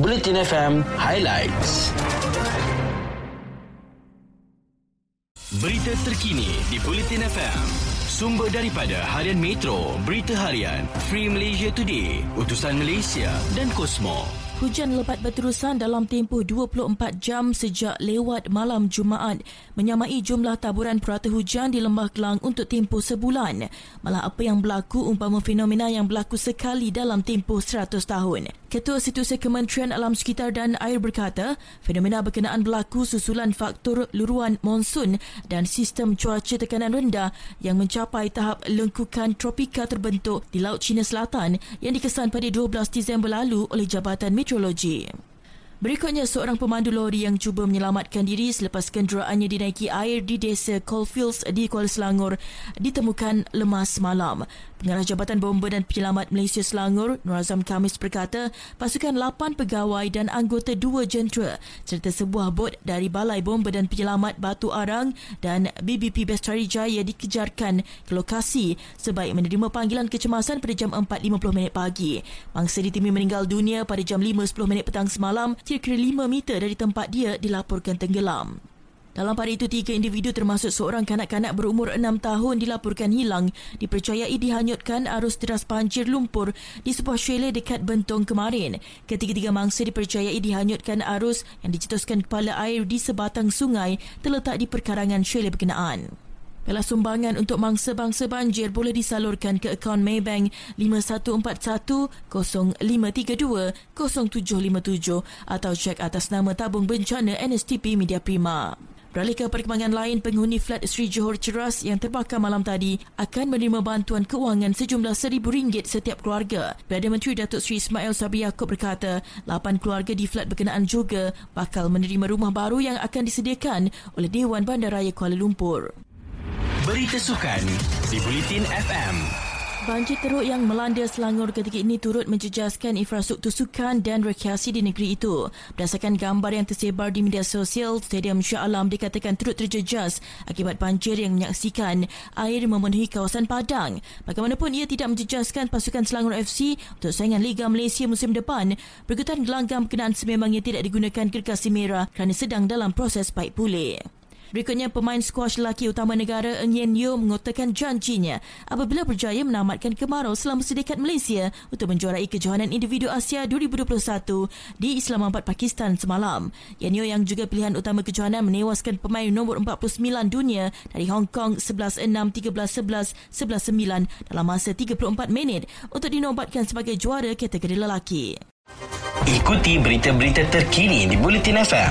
Bulletin FM Highlights. Berita terkini di Bulletin FM. Sumber daripada Harian Metro, Berita Harian, Free Malaysia Today, Utusan Malaysia dan Kosmo. Hujan lebat berterusan dalam tempoh 24 jam sejak lewat malam Jumaat menyamai jumlah taburan purata hujan di Lembah Kelang untuk tempoh sebulan. Malah apa yang berlaku umpama fenomena yang berlaku sekali dalam tempoh 100 tahun. Ketua Situasi Kementerian Alam Sekitar dan Air berkata, fenomena berkenaan berlaku susulan faktor luruan monsun dan sistem cuaca tekanan rendah yang mencapai tahap lengkukan tropika terbentuk di Laut Cina Selatan yang dikesan pada 12 Disember lalu oleh Jabatan Meteorologi. Berikutnya, seorang pemandu lori yang cuba menyelamatkan diri selepas kenderaannya dinaiki air di desa Coalfields di Kuala Selangor ditemukan lemas malam. Pengarah Jabatan Bomba dan Penyelamat Malaysia Selangor, Nur Azam Kamis berkata, pasukan 8 pegawai dan anggota dua jentera serta sebuah bot dari Balai Bomba dan Penyelamat Batu Arang dan BBP Bestari Jaya dikejarkan ke lokasi sebaik menerima panggilan kecemasan pada jam 4.50 minit pagi. Mangsa ditimi meninggal dunia pada jam 5.10 minit petang semalam kira-kira 5 meter dari tempat dia dilaporkan tenggelam. Dalam pada itu, tiga individu termasuk seorang kanak-kanak berumur enam tahun dilaporkan hilang dipercayai dihanyutkan arus deras banjir lumpur di sebuah chalet dekat Bentong kemarin. Ketiga-tiga mangsa dipercayai dihanyutkan arus yang dicetuskan kepala air di sebatang sungai terletak di perkarangan chalet berkenaan. Bela sumbangan untuk mangsa-bangsa banjir boleh disalurkan ke akaun Maybank 5141-0532-0757 atau cek atas nama tabung bencana NSTP Media Prima. Beralih ke perkembangan lain, penghuni flat Sri Johor Ceras yang terbakar malam tadi akan menerima bantuan keuangan sejumlah RM1,000 setiap keluarga. Perdana Menteri Datuk Seri Ismail Sabri Yaakob berkata, 8 keluarga di flat berkenaan juga bakal menerima rumah baru yang akan disediakan oleh Dewan Bandaraya Kuala Lumpur. Berita Sukan di Bulletin FM. Banjir teruk yang melanda Selangor ketika ini turut menjejaskan infrastruktur sukan dan rekreasi di negeri itu. Berdasarkan gambar yang tersebar di media sosial, Stadium Shah Alam dikatakan turut terjejas akibat banjir yang menyaksikan air memenuhi kawasan Padang. Bagaimanapun ia tidak menjejaskan pasukan Selangor FC untuk saingan Liga Malaysia musim depan. Berikutan gelanggang berkenaan sememangnya tidak digunakan gergasi merah kerana sedang dalam proses baik pulih. Berikutnya, pemain skuash lelaki utama negara Ng Yen Yeo mengutarakan janjinya apabila berjaya menamatkan kemarau selama sedekat Malaysia untuk menjuarai kejohanan individu Asia 2021 di Islamabad, Pakistan semalam. Yen Yeo yang juga pilihan utama kejohanan menewaskan pemain nombor 49 dunia dari Hong Kong 11-6, 13-11, 11-9 dalam masa 34 minit untuk dinobatkan sebagai juara kategori lelaki. Ikuti berita-berita terkini di Bulletin FM.